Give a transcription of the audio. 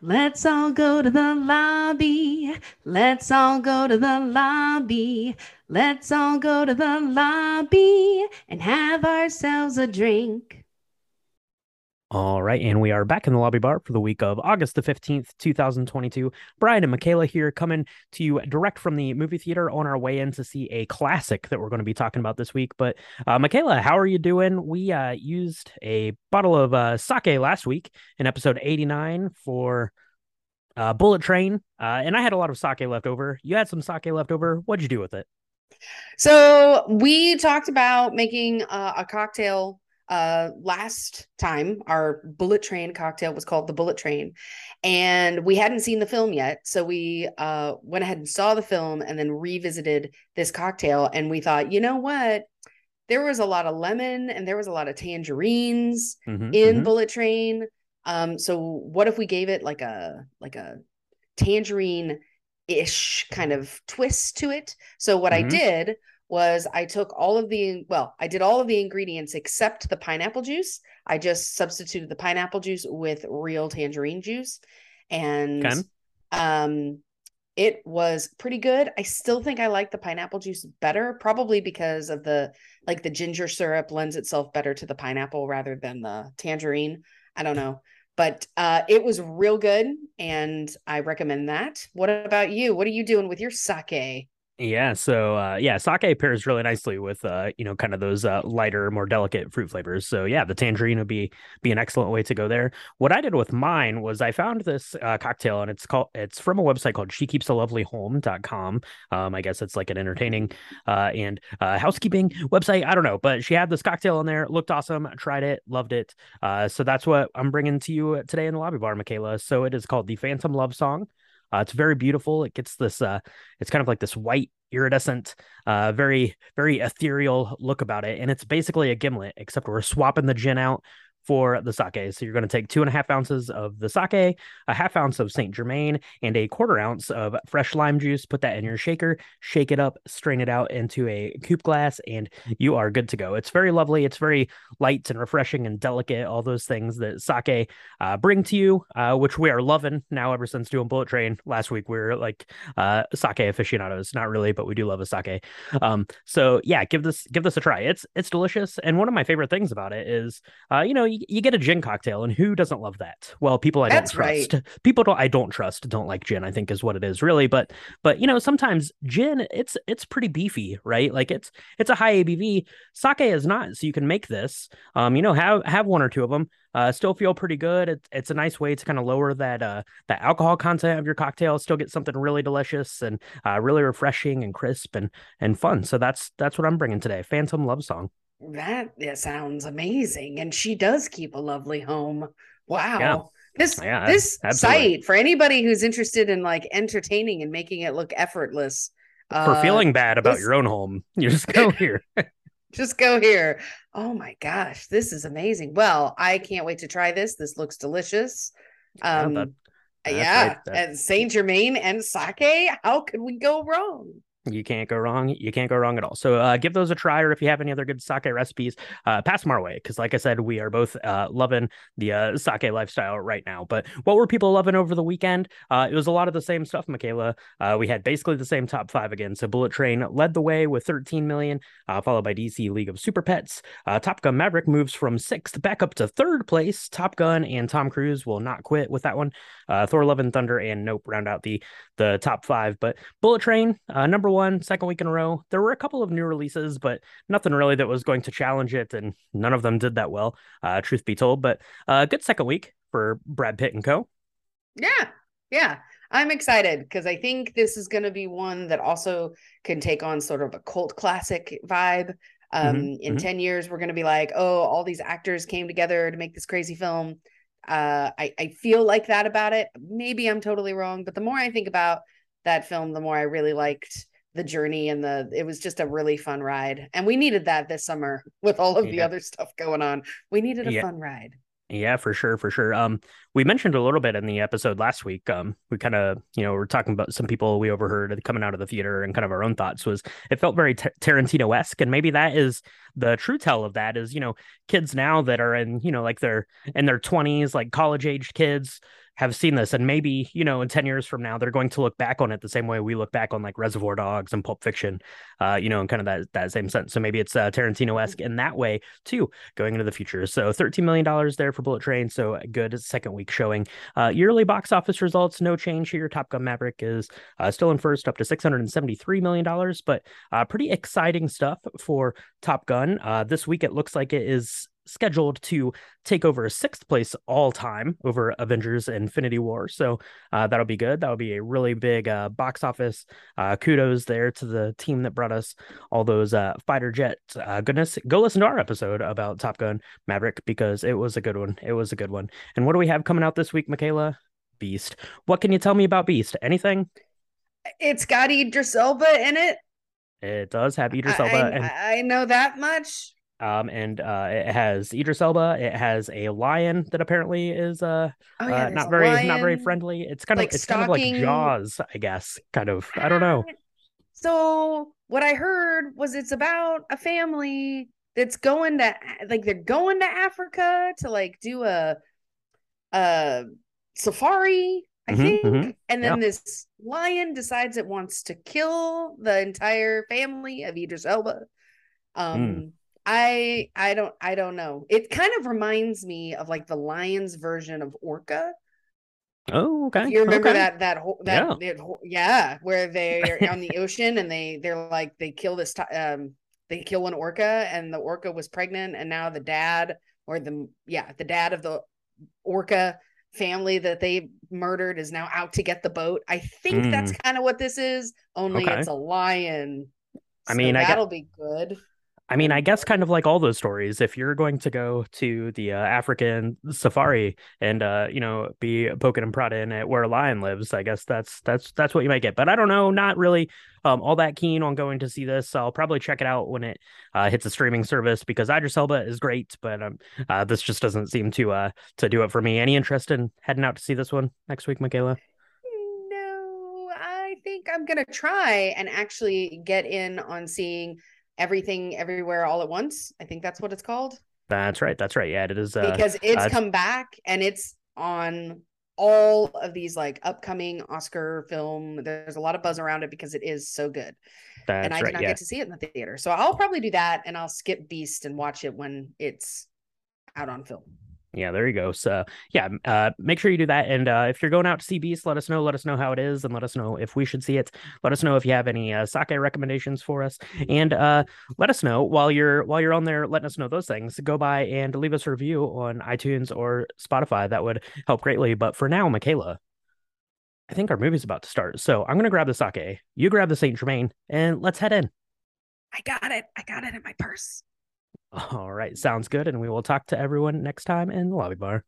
Let's all go to the lobby. Let's all go to the lobby. Let's all go to the lobby and have ourselves a drink. All right, and we are back in the lobby bar for the week of August the 15th, 2022. Brian and Michaela here coming to you direct from the movie theater on our way in to see a classic that we're going to be talking about this week. But uh, Michaela, how are you doing? We uh, used a bottle of uh, sake last week in episode 89 for uh, Bullet Train, uh, and I had a lot of sake left over. You had some sake left over. What'd you do with it? So we talked about making uh, a cocktail uh last time our bullet train cocktail was called the bullet train. And we hadn't seen the film yet. So we uh went ahead and saw the film and then revisited this cocktail. And we thought you know what? There was a lot of lemon and there was a lot of tangerines Mhm, in mhm. bullet train. Um so what if we gave it like a like a tangerine ish kind of twist to it? So what i Mhm. did was I took all of the well, I did all of the ingredients except the pineapple juice. I just substituted the pineapple juice with real tangerine juice and Okay. um it was pretty good. I still think I like the pineapple juice better probably because of the like the ginger syrup lends itself better to the pineapple rather than the tangerine. I don't know. But uh it was real good and I recommend that. What about you? What are you doing with your sake? Yeah, so uh yeah, sake pairs really nicely with uh you know kind of those uh lighter, more delicate fruit flavors. So yeah, the tangerine would be be an excellent way to go there. What I did with mine was I found this uh, cocktail and it's called it's from a website called she keeps a lovely. Um I guess it's like an entertaining uh and uh housekeeping website. I don't know, but she had this cocktail in there, looked awesome, tried it, loved it. So that's what I'm bringing to you today in the lobby bar, Michaela. So it is called the Phantom Love Song. Uh, it's very beautiful. It gets this uh it's kind of like this white iridescent uh very very ethereal look about it and it's basically a gimlet except we're swapping the gin out for the sake. So you're going to take two and a half ounces of the sake a half ounce of saint germain and a quarter ounce of fresh lime juice. Put that in your shaker shake it up strain it out into a coupe glass and you are good to go. It's very lovely. It's very light and refreshing and delicate all those things that sake uh, bring to you uh, which we are loving now ever since doing bullet train. Last week we are like uh sake aficionados. Not really but we do love a sake. Um so yeah give this give this a try. It's it's delicious. And one of my favorite things about it is uh you know you get a gin cocktail and who doesn't love that? Well people i That's don't trust. People don't i don't trust don't like gin i think is what it is really but but you know sometimes gin it's it's pretty beefy right? Like it's it's a high abv sake is not so you can make this. Um you know have have one or two of them uh still feel pretty good. It's, it's a nice way to kind of lower that uh that alcohol content of your cocktail still get something really delicious and uh really refreshing and crisp and and fun. So that's that's what i'm bringing today phantom love song That yeah, sounds amazing. And she does keep a lovely home. Wow. Yeah. This Yeah, this absolutely. site for anybody who's interested in like entertaining and making it look effortless. for uh, feeling bad about this- your own home you just go here just go here. Oh my gosh, this is amazing. Well, I can't wait to try this. This looks delicious. Yeah, Um that- yeah, right. And Saint Germain and sake. How could we go wrong? You can't go wrong. You can't go wrong at all. So uh, give those a try, or if you have any other good sake recipes, uh, pass them our way. Because, like I said, we are both uh, loving the uh, sake lifestyle right now. But what were people loving over the weekend? Uh, it was a lot of the same stuff, Michaela. Uh, we had basically the same top five again. So Bullet Train led the way with 13 million, followed by DC League of Super Pets. Top Gun Maverick moves from sixth back up to third place. Top Gun and Tom Cruise will not quit with that one. Thor: Love and Thunder and Nope round out the the top five. But Bullet Train, number one, second week in a row. There were a couple of new releases, but nothing really that was going to challenge it, and none of them did that well, uh, truth be told. But uh, good second week for Brad Pitt and co. Yeah, yeah. I'm excited because I think this is going to be one that also can take on sort of a cult classic vibe. Um, Mhm, in mhm. 10 years, we're going to be like, oh, all these actors came together to make this crazy film. Uh, I, I feel like that about it. Maybe I'm totally wrong, but the more I think about that film, the more I really liked the journey and the it was just a really fun ride. And we needed that this summer with all of the other stuff going on. We needed a Yeah. fun ride. Yeah, for sure, for sure. Um, we mentioned a little bit in the episode last week. Um, we kind of, you know, we're talking about some people we overheard coming out of the theater and kind of our own thoughts was it felt very t- Tarantino esque, and maybe that is the true tell of that is you know kids now that are in you know like they're in their twenties, like college aged kids have seen this and maybe you know in 10 years from now they're going to look back on it the same way we look back on like reservoir dogs and pulp fiction uh you know in kind of that that same sense. So maybe it's uh, tarantino-esque in that way too going into the future. So 13 million dollars there for bullet train so good second week showing. Uh yearly box office results no change here. Top gun maverick is uh, still in first up to 673 million dollars but uh pretty exciting stuff for top gun. Uh this week it looks like it is scheduled to take over sixth place all time over Avengers Infinity War. So uh, that'll be good. That'll be a really big uh, box office. Uh, kudos there to the team that brought us all those uh, fighter jet uh, goodness. Go listen to our episode about Top Gun Maverick because it was a good one. It was a good one. And what do we have coming out this week, Michaela? Beast. What can you tell me about Beast? Anything? It's got Idris Elba in it. It does have Idris Elba. I, and... I know that much. Um, and uh, it has Idris Elba. It has a lion that apparently is uh, oh, yeah, uh not very lion, not very friendly. It's kind like of it's stalking... kind of like Jaws, I guess. Kind of. I don't know. So what I heard was it's about a family that's going to like they're going to Africa to like do a a safari, I mm-hmm, think. Mm-hmm. And then yeah. this lion decides it wants to kill the entire family of Idris Elba. Um mm I I don't I don't know. It kind of reminds me of like the Lions version of Orca. Oh, okay. You remember okay. that that that yeah. yeah, where they're on the ocean and they they're like they kill this um they kill an orca and the orca was pregnant and now the dad or the yeah the dad of the orca family that they murdered is now out to get the boat. I think mm. that's kind of what this is. Only okay. it's a lion. I mean, that'll I be good. I mean, I guess kind of like all those stories, if you're going to go to the uh, African safari and uh, you know be poking and prodding at where a lion lives, I guess that's that's that's what you might get. But I don't know, not really um, all that keen on going to see this. I'll probably check it out when it uh, hits a streaming service because Idris Elba is great, but um, uh, this just doesn't seem to uh to do it for me. Any interest in heading out to see this one next week, Michaela? No, I think I'm gonna try and actually get in on seeing everything everywhere all at once. I think that's what it's called. That's right. That's right. Yeah, it is. Uh, because it's uh, come back and it's on all of these like upcoming Oscar film. There's a lot of buzz around it because it is so good. and I right, did not yeah. get to see it in the theater. So I'll probably do that and I'll skip Beast and watch it when it's out on film. Yeah, there you go. So yeah, uh, make sure you do that. And uh, if you're going out to see Beast, let us know. Let us know how it is, and let us know if we should see it. Let us know if you have any uh, sake recommendations for us, and uh, let us know while you're while you're on there, letting us know those things. Go by and leave us a review on iTunes or Spotify. That would help greatly. But for now, Michaela, I think our movie's about to start. So I'm gonna grab the sake. You grab the Saint Germain, and let's head in. I got it. I got it in my purse. All right, sounds good. And we will talk to everyone next time in the lobby bar.